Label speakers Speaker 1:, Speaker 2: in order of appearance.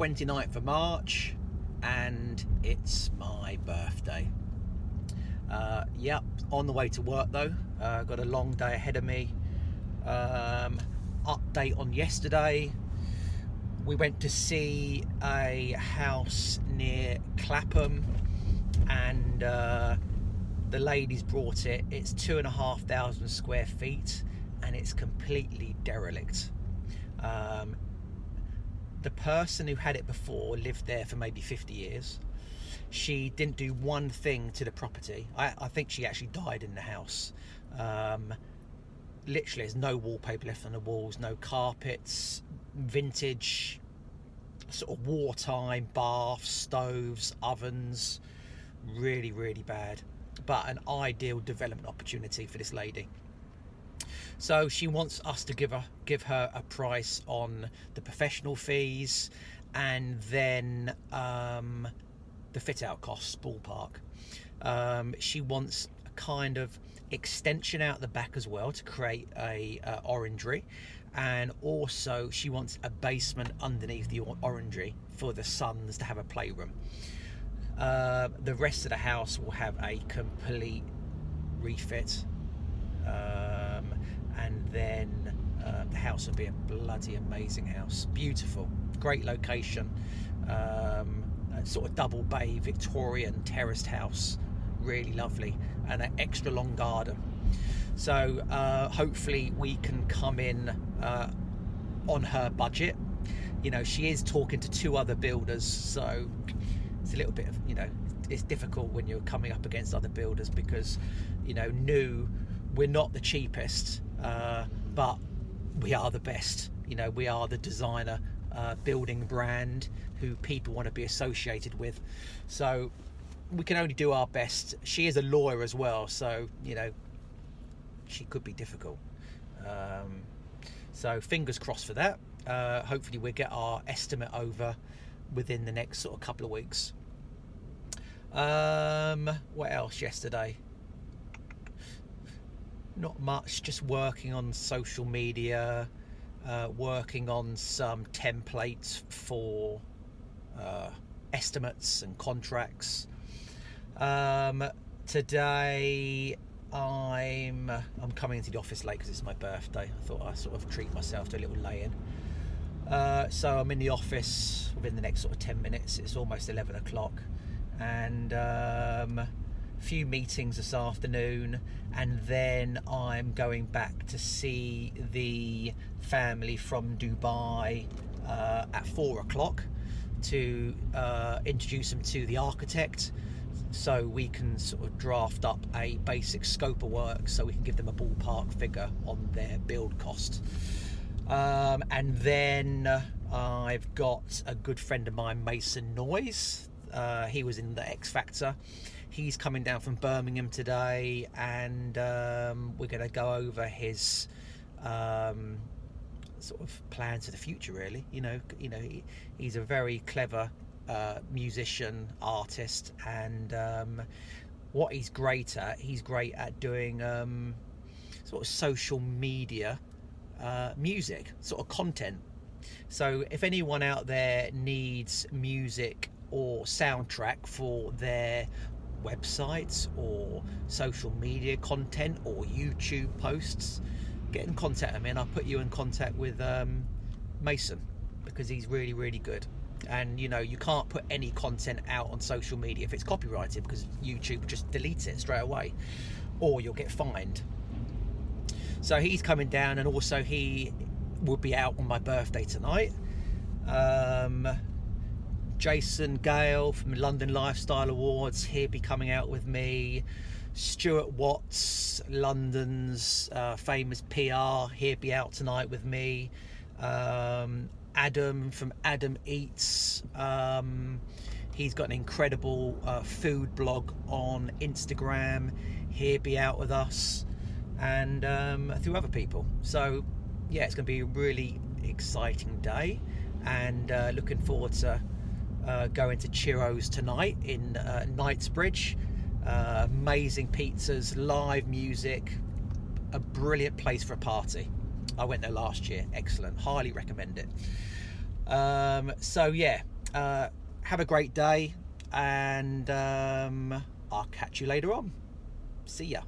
Speaker 1: 29th of March and it's my birthday. Uh, yep, on the way to work though. Uh, got a long day ahead of me. Um, update on yesterday. We went to see a house near Clapham and uh, the ladies brought it. It's two and a half thousand square feet and it's completely derelict. Um, the person who had it before lived there for maybe 50 years. She didn't do one thing to the property. I, I think she actually died in the house. Um, literally, there's no wallpaper left on the walls, no carpets, vintage, sort of wartime baths, stoves, ovens. Really, really bad. But an ideal development opportunity for this lady. So she wants us to give her give her a price on the professional fees and then um, the fit out costs ballpark. Um, she wants a kind of extension out the back as well to create a uh, orangery and also she wants a basement underneath the orangery for the sons to have a playroom. Uh, the rest of the house will have a complete refit. Um, and then uh, the house will be a bloody amazing house. Beautiful, great location, um, sort of double bay Victorian terraced house, really lovely, and an extra long garden. So uh, hopefully we can come in uh, on her budget. You know, she is talking to two other builders, so it's a little bit of you know it's difficult when you're coming up against other builders because you know new we're not the cheapest uh, but we are the best. You know, we are the designer uh, building brand who people want to be associated with. So we can only do our best. She is a lawyer as well, so you know, she could be difficult. Um, so fingers crossed for that. Uh, hopefully, we'll get our estimate over within the next sort of couple of weeks. Um, what else yesterday? Not much, just working on social media, uh, working on some templates for uh, estimates and contracts. Um, today I'm I'm coming into the office late because it's my birthday. I thought I'd sort of treat myself to a little lay-in. Uh, so I'm in the office within the next sort of 10 minutes. It's almost 11 o'clock, and um, few meetings this afternoon, and then I'm going back to see the family from Dubai uh, at four o'clock to uh, introduce them to the architect so we can sort of draft up a basic scope of work so we can give them a ballpark figure on their build cost. Um, and then uh, I've got a good friend of mine, Mason Noise. Uh, he was in the X Factor he's coming down from Birmingham today, and um, we're going to go over his um, sort of plans for the future. Really, you know, you know, he, he's a very clever uh, musician, artist, and um, what he's great at, he's great at doing um, sort of social media uh, music, sort of content. So, if anyone out there needs music or soundtrack for their websites or social media content or YouTube posts, get in contact with me and I'll put you in contact with um, Mason because he's really, really good. And you know, you can't put any content out on social media if it's copyrighted because YouTube just deletes it straight away or you'll get fined. So he's coming down and also he will be out on my birthday tonight. Um, Jason Gale from London Lifestyle Awards, he'll be coming out with me. Stuart Watts, London's uh, famous PR, he'll be out tonight with me. Um, Adam from Adam Eats, um, he's got an incredible uh, food blog on Instagram. He'll be out with us and um, few other people. So, yeah, it's going to be a really exciting day and uh, looking forward to uh, going to Ciro's tonight in uh, Knightsbridge. Uh, amazing pizzas, live music, a brilliant place for a party. I went there last year, excellent, highly recommend it. Um, so yeah, uh, have a great day, and um, I'll catch you later on. See ya.